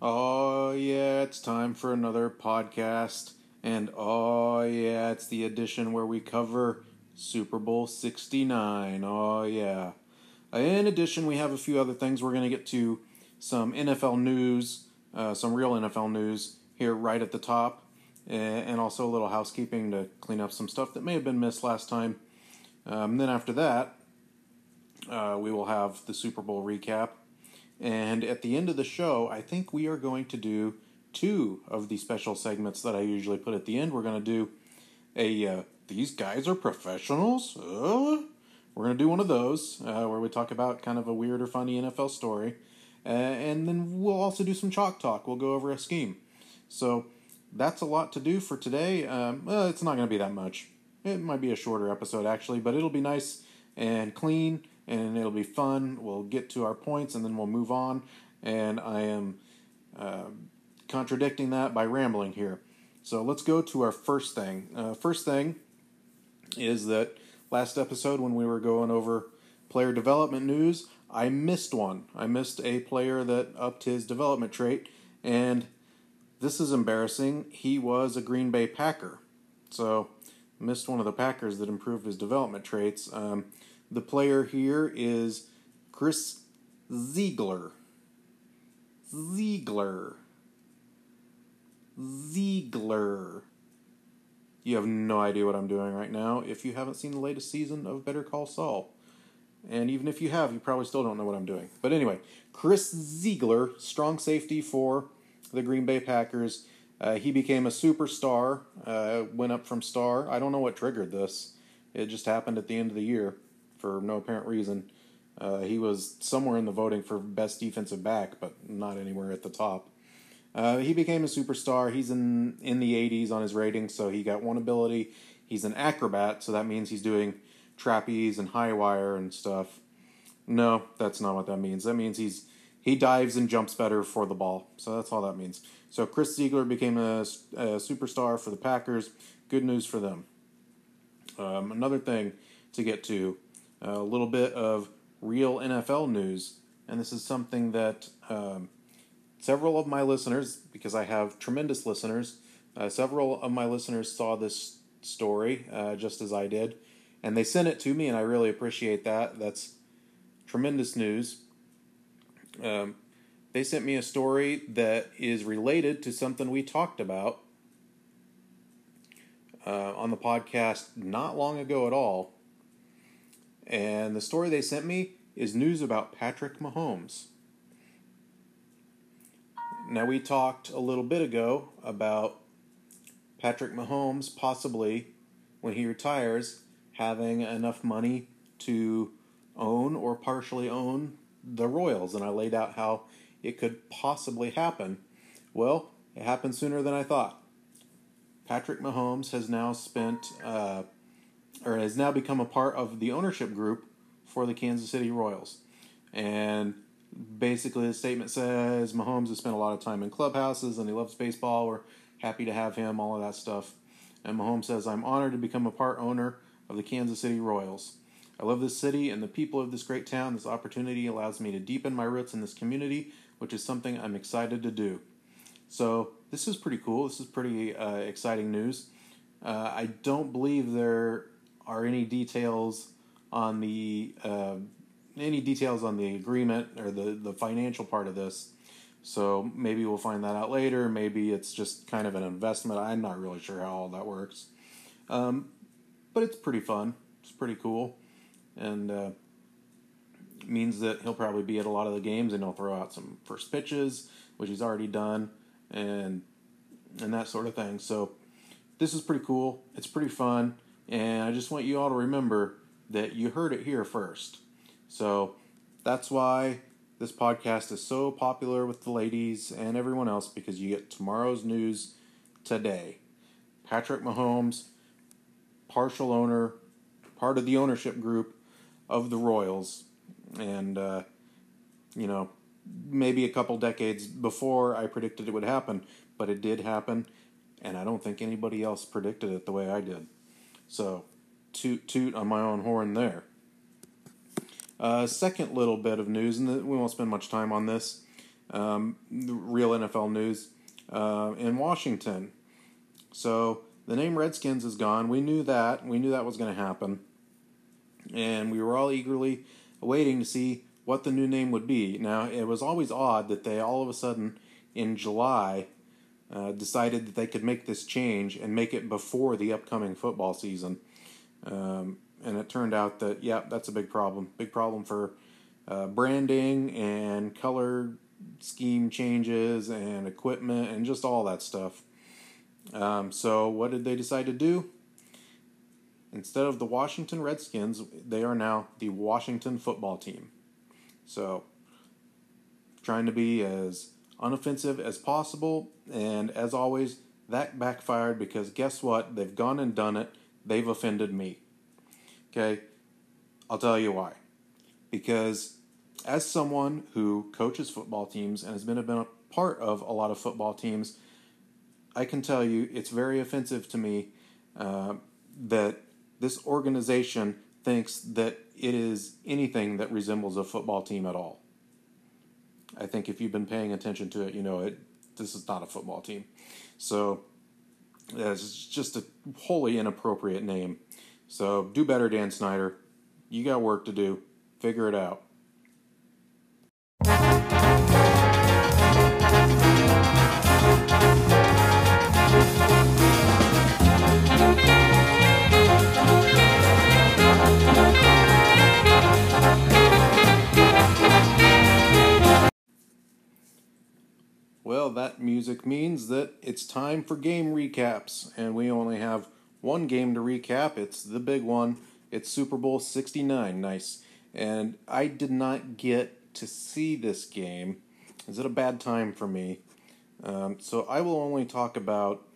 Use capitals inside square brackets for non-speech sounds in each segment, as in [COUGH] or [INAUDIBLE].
Oh, yeah, it's time for another podcast. And oh, yeah, it's the edition where we cover Super Bowl 69. Oh, yeah. In addition, we have a few other things. We're going to get to some NFL news, uh, some real NFL news here right at the top, and also a little housekeeping to clean up some stuff that may have been missed last time. Um, then after that, uh, we will have the Super Bowl recap. And at the end of the show, I think we are going to do two of the special segments that I usually put at the end. We're going to do a uh, These Guys Are Professionals? Uh? We're going to do one of those uh, where we talk about kind of a weird or funny NFL story. Uh, and then we'll also do some chalk talk. We'll go over a scheme. So that's a lot to do for today. Um, well, it's not going to be that much. It might be a shorter episode, actually, but it'll be nice and clean and it'll be fun. We'll get to our points and then we'll move on. And I am uh, contradicting that by rambling here. So let's go to our first thing. Uh, first thing is that last episode when we were going over player development news, I missed one. I missed a player that upped his development trait, and this is embarrassing. He was a Green Bay Packer. So, missed one of the Packers that improved his development traits. Um, the player here is Chris Ziegler. Ziegler. Ziegler. You have no idea what I'm doing right now if you haven't seen the latest season of Better Call Saul. And even if you have, you probably still don't know what I'm doing. But anyway, Chris Ziegler, strong safety for the Green Bay Packers. Uh, he became a superstar, uh, went up from star. I don't know what triggered this. It just happened at the end of the year for no apparent reason. Uh, he was somewhere in the voting for best defensive back, but not anywhere at the top. Uh, he became a superstar. He's in in the 80s on his rating, so he got one ability. He's an acrobat, so that means he's doing trapeze and high wire and stuff. No, that's not what that means. That means he's he dives and jumps better for the ball. So that's all that means. So Chris Ziegler became a, a superstar for the Packers. Good news for them. Um, another thing to get to a little bit of real NFL news, and this is something that um, several of my listeners, because I have tremendous listeners, uh, several of my listeners saw this story uh, just as I did, and they sent it to me, and I really appreciate that. That's tremendous news. Um, they sent me a story that is related to something we talked about uh, on the podcast not long ago at all. And the story they sent me is news about Patrick Mahomes. Now, we talked a little bit ago about Patrick Mahomes possibly, when he retires, having enough money to own or partially own the Royals. And I laid out how it could possibly happen. Well, it happened sooner than I thought. Patrick Mahomes has now spent uh, or has now become a part of the ownership group for the Kansas City Royals. And basically, the statement says Mahomes has spent a lot of time in clubhouses and he loves baseball. We're happy to have him, all of that stuff. And Mahomes says, I'm honored to become a part owner of the Kansas City Royals. I love this city and the people of this great town. This opportunity allows me to deepen my roots in this community, which is something I'm excited to do. So, this is pretty cool. This is pretty uh, exciting news. Uh, I don't believe there are any details on the uh, any details on the agreement or the the financial part of this. So maybe we'll find that out later. Maybe it's just kind of an investment. I'm not really sure how all that works, um, but it's pretty fun. It's pretty cool, and uh, means that he'll probably be at a lot of the games and he'll throw out some first pitches, which he's already done, and and that sort of thing. So this is pretty cool. It's pretty fun. And I just want you all to remember that you heard it here first. So that's why this podcast is so popular with the ladies and everyone else because you get tomorrow's news today. Patrick Mahomes, partial owner, part of the ownership group of the Royals. And, uh, you know, maybe a couple decades before I predicted it would happen, but it did happen. And I don't think anybody else predicted it the way I did. So, toot toot on my own horn there. Uh, second little bit of news, and we won't spend much time on this. um, real NFL news uh, in Washington. So the name Redskins is gone. We knew that. We knew that was going to happen. And we were all eagerly waiting to see what the new name would be. Now, it was always odd that they all of a sudden in July uh, decided that they could make this change and make it before the upcoming football season. Um, and it turned out that, yeah, that's a big problem. Big problem for uh, branding and color scheme changes and equipment and just all that stuff. Um, so, what did they decide to do? Instead of the Washington Redskins, they are now the Washington football team. So, trying to be as unoffensive as possible, and as always, that backfired because guess what? They've gone and done it. They've offended me. Okay? I'll tell you why. Because as someone who coaches football teams and has been a part of a lot of football teams, I can tell you it's very offensive to me uh, that this organization thinks that it is anything that resembles a football team at all. I think if you've been paying attention to it, you know it. This is not a football team, so it's just a wholly inappropriate name. So do better, Dan Snyder. You got work to do. Figure it out. That music means that it's time for game recaps, and we only have one game to recap. It's the big one. It's Super Bowl 69. Nice. And I did not get to see this game. Is it a bad time for me? Um, so I will only talk about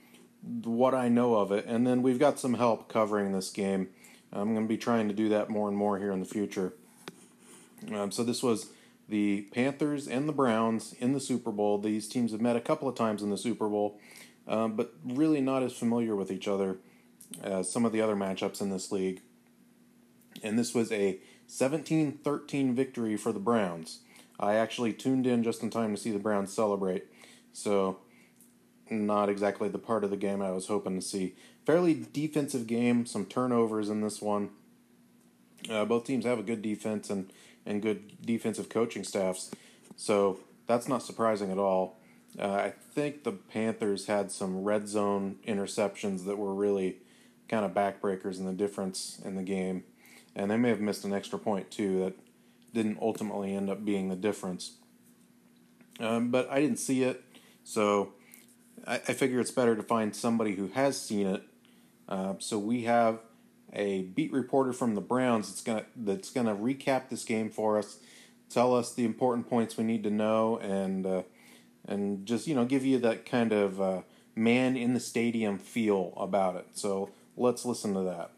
what I know of it, and then we've got some help covering this game. I'm going to be trying to do that more and more here in the future. Um, so this was the Panthers and the Browns in the Super Bowl. These teams have met a couple of times in the Super Bowl, um, but really not as familiar with each other as some of the other matchups in this league. And this was a 17 13 victory for the Browns. I actually tuned in just in time to see the Browns celebrate, so not exactly the part of the game I was hoping to see. Fairly defensive game, some turnovers in this one. Uh, both teams have a good defense and and good defensive coaching staffs. So that's not surprising at all. Uh, I think the Panthers had some red zone interceptions that were really kind of backbreakers in the difference in the game. And they may have missed an extra point, too, that didn't ultimately end up being the difference. Um, but I didn't see it, so I, I, figure it's better to find somebody who has seen it. Uh, so we have a beat reporter from the Browns that's gonna that's gonna recap this game for us, tell us the important points we need to know, and uh, and just you know give you that kind of uh, man in the stadium feel about it. So let's listen to that.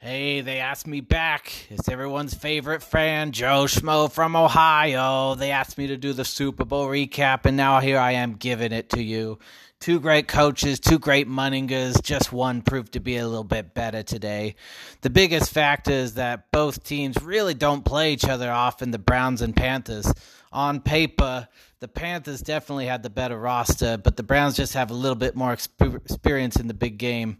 Hey, they asked me back. It's everyone's favorite fan, Joe Schmo from Ohio. They asked me to do the Super Bowl recap, and now here I am giving it to you. Two great coaches, two great Munningas, just one proved to be a little bit better today. The biggest fact is that both teams really don't play each other often, the Browns and Panthers. On paper, the Panthers definitely had the better roster, but the Browns just have a little bit more experience in the big game.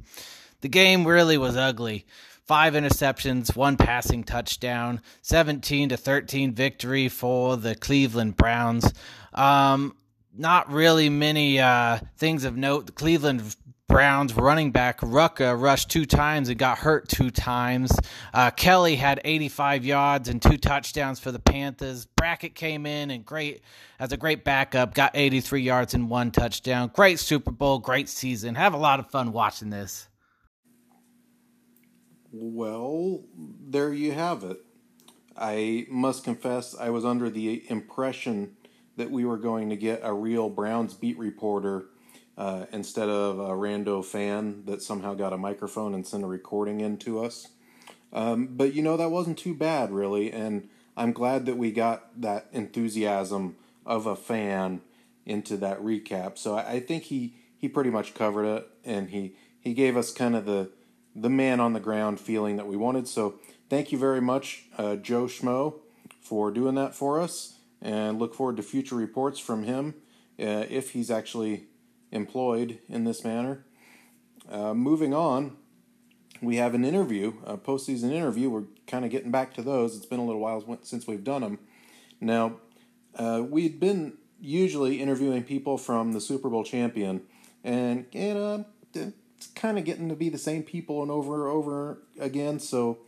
The game really was ugly five interceptions, one passing touchdown, 17 to 13 victory for the Cleveland Browns. Um, not really many uh, things of note. The Cleveland Browns running back Rucker rushed two times and got hurt two times. Uh, Kelly had 85 yards and two touchdowns for the Panthers. Brackett came in and great as a great backup, got 83 yards and one touchdown. Great Super Bowl, great season. Have a lot of fun watching this. Well, there you have it. I must confess, I was under the impression that we were going to get a real Browns beat reporter uh, instead of a rando fan that somehow got a microphone and sent a recording in to us. Um, but you know, that wasn't too bad, really, and I'm glad that we got that enthusiasm of a fan into that recap. So I, I think he, he pretty much covered it, and he, he gave us kind of the, the man on the ground feeling that we wanted. So thank you very much, uh, Joe Schmo, for doing that for us. And look forward to future reports from him uh, if he's actually employed in this manner. Uh, moving on, we have an interview, a postseason interview. We're kind of getting back to those. It's been a little while since we've done them. Now, uh, we'd been usually interviewing people from the Super Bowl champion, and you know, it's kind of getting to be the same people and over and over again. So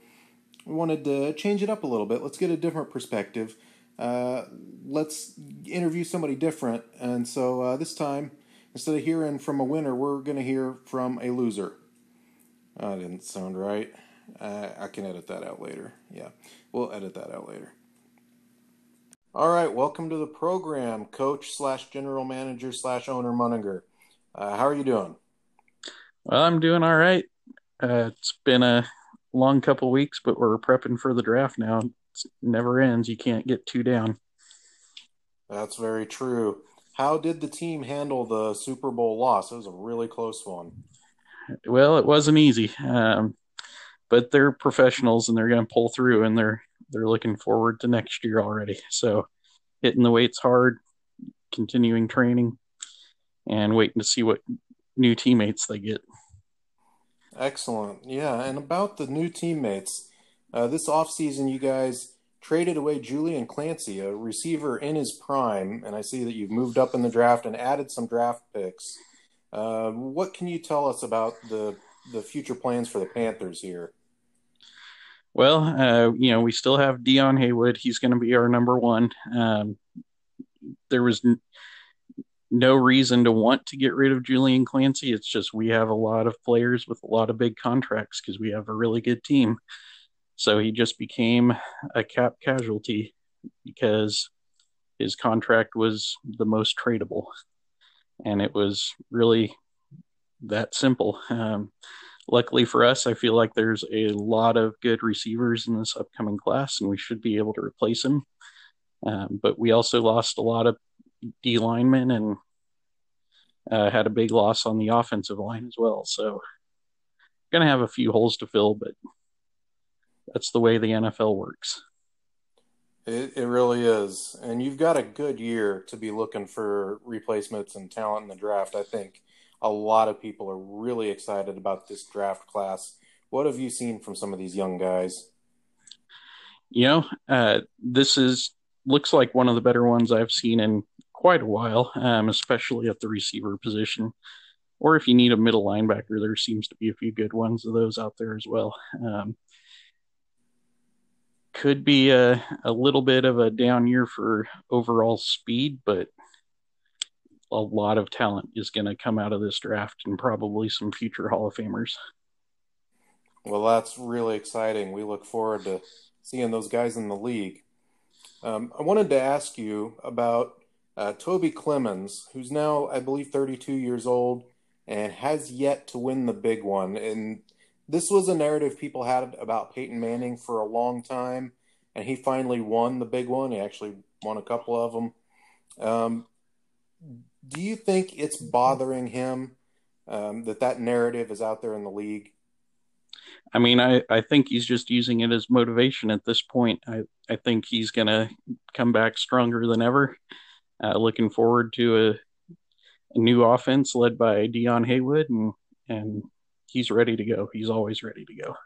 we wanted to change it up a little bit. Let's get a different perspective. Uh, let's interview somebody different. And so uh, this time, instead of hearing from a winner, we're going to hear from a loser. That didn't sound right. Uh, I can edit that out later. Yeah, we'll edit that out later. All right, welcome to the program, Coach slash General Manager slash Owner Munninger. Uh, how are you doing? Well, I'm doing all right. Uh, it's been a long couple weeks, but we're prepping for the draft now. It never ends. You can't get two down. That's very true. How did the team handle the Super Bowl loss? It was a really close one. Well, it wasn't easy, um, but they're professionals and they're going to pull through, and they're they're looking forward to next year already. So, hitting the weights hard, continuing training, and waiting to see what new teammates they get. Excellent. Yeah, and about the new teammates, uh, this offseason you guys traded away Julian Clancy, a receiver in his prime, and I see that you've moved up in the draft and added some draft picks. Uh, what can you tell us about the the future plans for the Panthers here? Well, uh, you know, we still have Dion Haywood. He's going to be our number one. Um, there was n- no reason to want to get rid of Julian Clancy. It's just we have a lot of players with a lot of big contracts because we have a really good team. So he just became a cap casualty because his contract was the most tradable. And it was really that simple. Um, luckily for us, I feel like there's a lot of good receivers in this upcoming class, and we should be able to replace him. Um, but we also lost a lot of D linemen and uh, had a big loss on the offensive line as well. So, going to have a few holes to fill, but that's the way the NFL works. It, it really is. And you've got a good year to be looking for replacements and talent in the draft. I think a lot of people are really excited about this draft class. What have you seen from some of these young guys? You know, uh, this is looks like one of the better ones I've seen in quite a while, um, especially at the receiver position. Or if you need a middle linebacker, there seems to be a few good ones of those out there as well. Um, could be a, a little bit of a down year for overall speed, but a lot of talent is going to come out of this draft and probably some future Hall of Famers. Well, that's really exciting. We look forward to seeing those guys in the league. Um, I wanted to ask you about uh, Toby Clemens, who's now, I believe, 32 years old and has yet to win the big one. And this was a narrative people had about Peyton Manning for a long time, and he finally won the big one. He actually won a couple of them. Um, do you think it's bothering him um, that that narrative is out there in the league? I mean, I, I think he's just using it as motivation at this point. I, I think he's going to come back stronger than ever. Uh, looking forward to a, a, new offense led by Deon Haywood, and, and he's ready to go. He's always ready to go.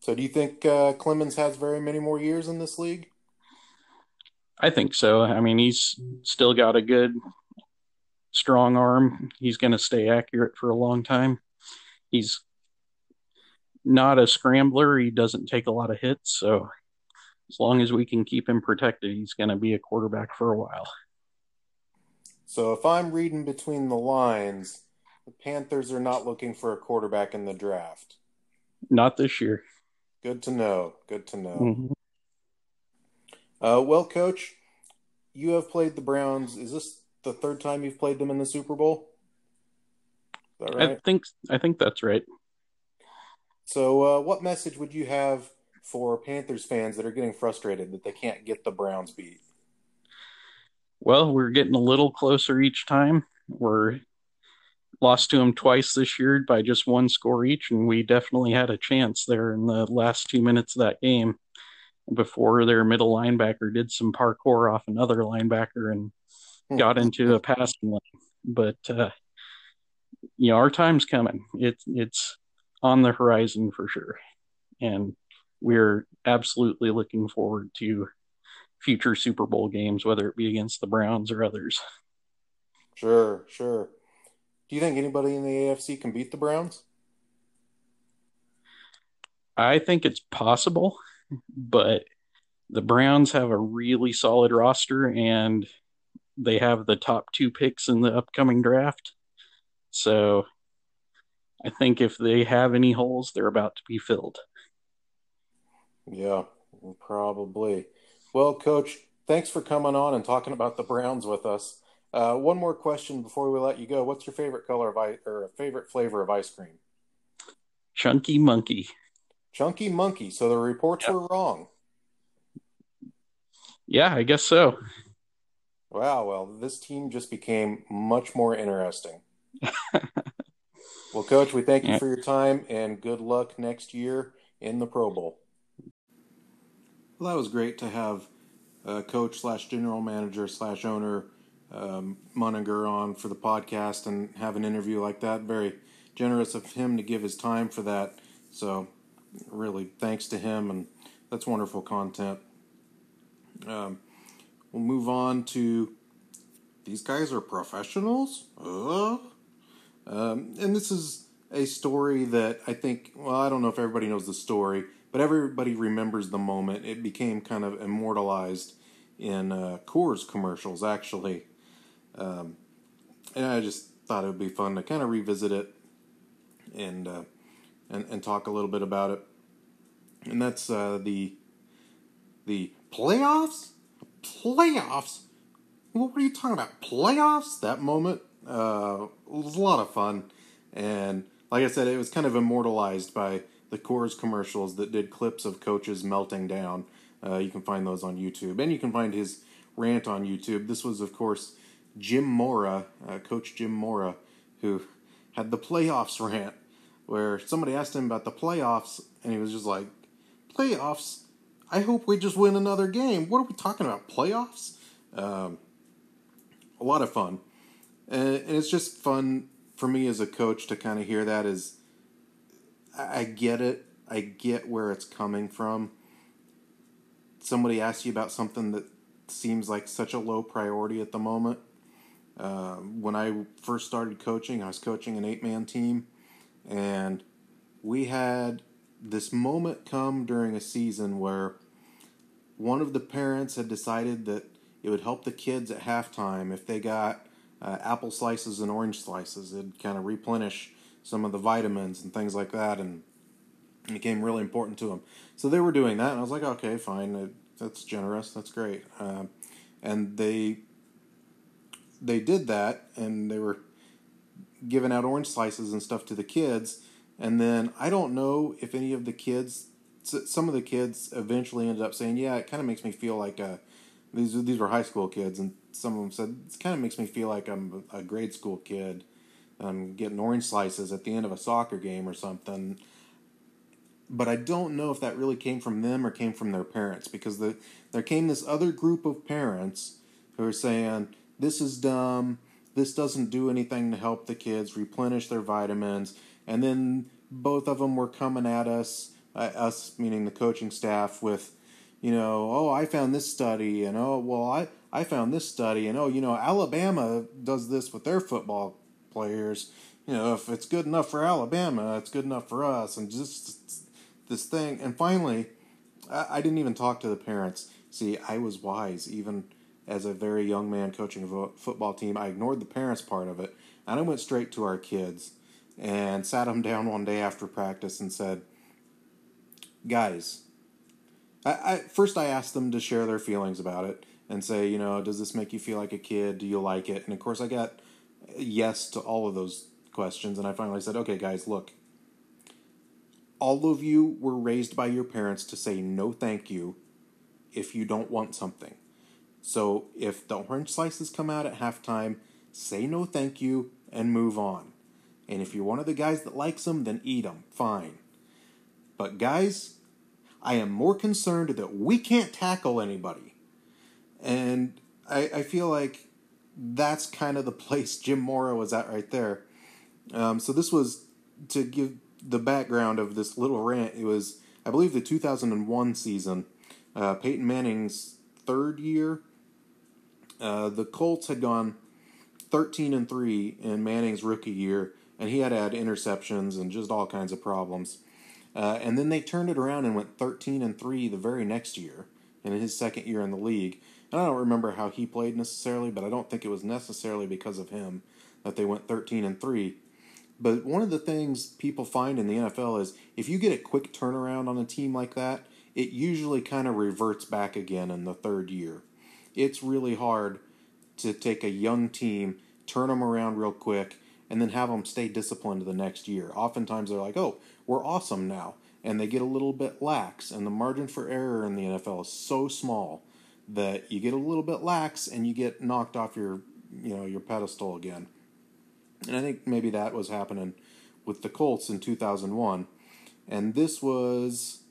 So, do you think uh, Clemens has very many more years in this league? I think so. I mean, he's still got a good, strong arm. He's going to stay accurate for a long time. He's not a scrambler. He doesn't take a lot of hits. So, as long as we can keep him protected, he's going to be a quarterback for a while. So, if I'm reading between the lines, the Panthers are not looking for a quarterback in the draft. Not this year. Good to know. Good to know. Mm-hmm. Uh, well, coach, you have played the Browns. Is this the third time you've played them in the Super Bowl? Right? I think I think that's right. So, uh, what message would you have for Panthers fans that are getting frustrated that they can't get the Browns beat? Well, we're getting a little closer each time. We're lost to them twice this year by just one score each, and we definitely had a chance there in the last two minutes of that game before their middle linebacker did some parkour off another linebacker and got into a passing lane. But uh, you know, our time's coming. It's it's on the horizon for sure, and we're absolutely looking forward to future Super Bowl games, whether it be against the Browns or others. Sure, sure. Do you think anybody in the AFC can beat the Browns? I think it's possible, but the Browns have a really solid roster and they have the top two picks in the upcoming draft. So I think if they have any holes, they're about to be filled. Yeah, probably. Well, Coach, thanks for coming on and talking about the Browns with us. Uh, one more question before we let you go. What's your favorite color of ice or favorite flavor of ice cream? Chunky monkey. Chunky monkey. So the reports yep. were wrong. Yeah, I guess so. Wow. Well, this team just became much more interesting. [LAUGHS] well, Coach, we thank you for your time and good luck next year in the Pro Bowl. Well, that was great to have uh, coach slash general manager slash owner um, on for the podcast and have an interview like that. Very generous of him to give his time for that. So, really, thanks to him, and that's wonderful content. Um, we'll move on to these guys are professionals. Uh, um, and this is a story that I think, well, I don't know if everybody knows the story, but everybody remembers the moment. It became kind of immortalized in uh, Coors commercials, actually. Um, and I just thought it would be fun to kind of revisit it and, uh, and and talk a little bit about it. And that's uh, the the playoffs. Playoffs. What were you talking about? Playoffs. That moment uh, was a lot of fun, and like I said, it was kind of immortalized by the Coors commercials that did clips of coaches melting down. Uh, you can find those on YouTube, and you can find his rant on YouTube. This was, of course, Jim Mora, uh, Coach Jim Mora, who had the playoffs rant, where somebody asked him about the playoffs, and he was just like, "Playoffs? I hope we just win another game. What are we talking about? Playoffs?" Um, a lot of fun, and, and it's just fun for me as a coach to kind of hear that. Is I get it. I get where it's coming from. Somebody asks you about something that seems like such a low priority at the moment. Uh, when I first started coaching, I was coaching an eight man team, and we had this moment come during a season where one of the parents had decided that it would help the kids at halftime if they got uh, apple slices and orange slices. It'd kind of replenish some of the vitamins and things like that, and it became really important to them. So they were doing that, and I was like, okay, fine, that's generous, that's great. Uh, and they they did that, and they were giving out orange slices and stuff to the kids. And then I don't know if any of the kids, some of the kids eventually ended up saying, "Yeah, it kind of makes me feel like a." These these were high school kids, and some of them said it kind of makes me feel like I'm a grade school kid. I'm getting orange slices at the end of a soccer game or something. But I don't know if that really came from them or came from their parents because the, there came this other group of parents who were saying, this is dumb. This doesn't do anything to help the kids replenish their vitamins. And then both of them were coming at us, uh, us meaning the coaching staff, with, you know, oh, I found this study, and oh, well, I, I found this study, and oh, you know, Alabama does this with their football players. You know, if it's good enough for Alabama, it's good enough for us, and just this thing. And finally, I, I didn't even talk to the parents. See, I was wise, even as a very young man coaching a football team. I ignored the parents part of it, and I went straight to our kids and sat them down one day after practice and said, "Guys, I, I first I asked them to share their feelings about it and say, you know, does this make you feel like a kid? Do you like it?" And of course, I got yes to all of those questions, and I finally said, "Okay, guys, look." All of you were raised by your parents to say no thank you if you don't want something. So if the orange slices come out at halftime, say no thank you and move on. And if you're one of the guys that likes them, then eat them. Fine. But guys, I am more concerned that we can't tackle anybody. And I, I feel like that's kind of the [LAUGHS] place Jim Mora was at right there. Um, so this was to give the background of this little rant. It was, I believe, the 2001 season, uh, Peyton Manning's third year. Uh, the Colts had gone 13 and three in Manning's rookie year, and he had had interceptions and just all kinds of problems. Uh, and then they turned it around and went 13 and three the very next year, in his second year in the league. And I don't remember how he played necessarily, but I don't think it was necessarily because of him that they went 13 and 3. But one of the things people find in the NFL is if you get a quick turnaround on a team like that, it usually kind of reverts back again in the third year. It's really hard to take a young team, turn them around real quick, and then have them stay disciplined the next year. Oftentimes they're like, oh, we're awesome now. And they get a little bit lax, and the margin for error in the NFL is so small that you get a little bit lax and you get knocked off your you know your pedestal again. And I think maybe that was happening with the Colts in 2001. And this was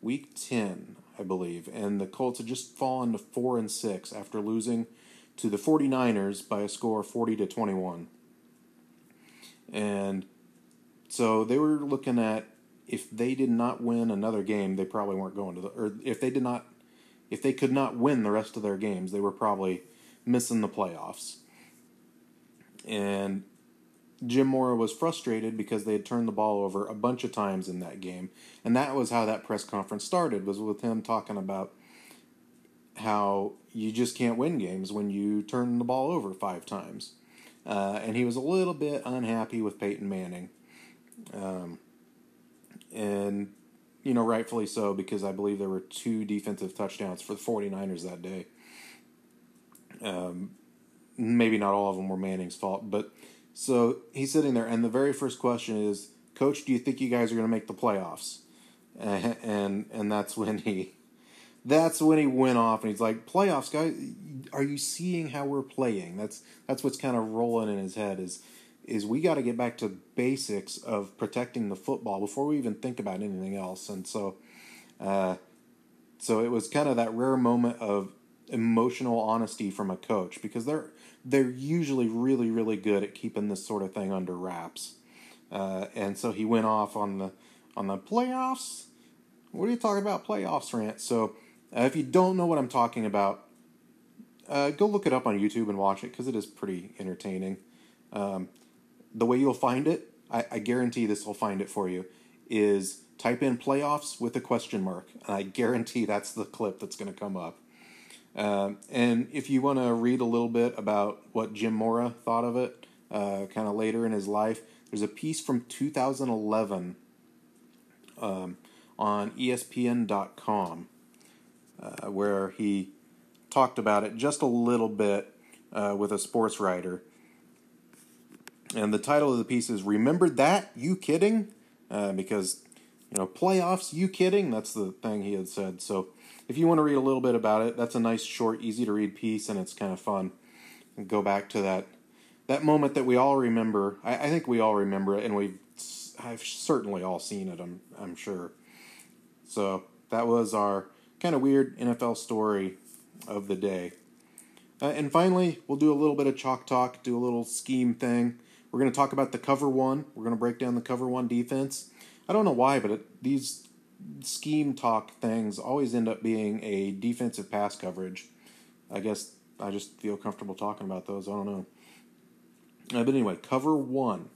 week 10, I believe. And the Colts had just fallen to 4 and 6 after losing to the 49ers by a score of 40 to 21. And so they were looking at if they did not win another game, they probably weren't going to the or if they did not if they could not win the rest of their games, they were probably missing the playoffs. And Jim Mora was frustrated because they had turned the ball over a bunch of times in that game. And that was how that press conference started, was with him talking about how you just can't win games when you turn the ball over five times. Uh, and he was a little bit unhappy with Peyton Manning. Um, and you know, rightfully so, because I believe there were two defensive touchdowns for the 49ers that day. Um, maybe not all of them were Manning's fault, but so he's sitting there, and the very first question is, Coach, do you think you guys are going to make the playoffs? [LAUGHS] And, and that's when he, that's when he went off, and he's like, playoffs, guys, are you seeing how we're playing? That's that's what's kind of rolling in his head is is we got to get back to basics of protecting the football before we even think about anything else. And so, uh, so it was kind of that rare moment of emotional honesty from a coach because they're they're usually really really good at keeping this sort of thing under wraps. Uh, and so he went off on the on the playoffs. What are you talking about playoffs rant? So uh, if you don't know what I'm talking about, uh, go look it up on YouTube and watch it because it is pretty entertaining. Um, the way you'll find it, I, I guarantee this will find it for you, is type in playoffs with a question mark. And I guarantee that's the clip that's going to come up. Um, and if you want to read a little bit about what Jim Mora thought of it, uh, kind of later in his life, there's a piece from 2011 um, on ESPN.com uh, where he talked about it just a little bit uh, with a sports writer. And the title of the piece is "Remember That? You Kidding?" Uh, because you know playoffs. You kidding? That's the thing he had said. So if you want to read a little bit about it, that's a nice, short, easy to read piece, and it's kind of fun. And go back to that that moment that we all remember. I, I think we all remember it, and we've I've certainly all seen it. I'm I'm sure. So that was our kind of weird NFL story of the day. Uh, and finally, we'll do a little bit of chalk talk, do a little scheme thing. We're going to talk about the cover one. We're going to break down the cover one defense. I don't know why, but it, these scheme talk things always end up being a defensive pass coverage. I guess I just feel comfortable talking about those. I don't know. Uh, but anyway, cover one.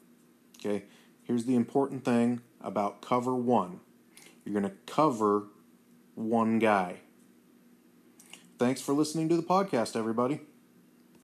Okay, here's the important thing about cover one you're going to cover one guy. Thanks for listening to the podcast, everybody.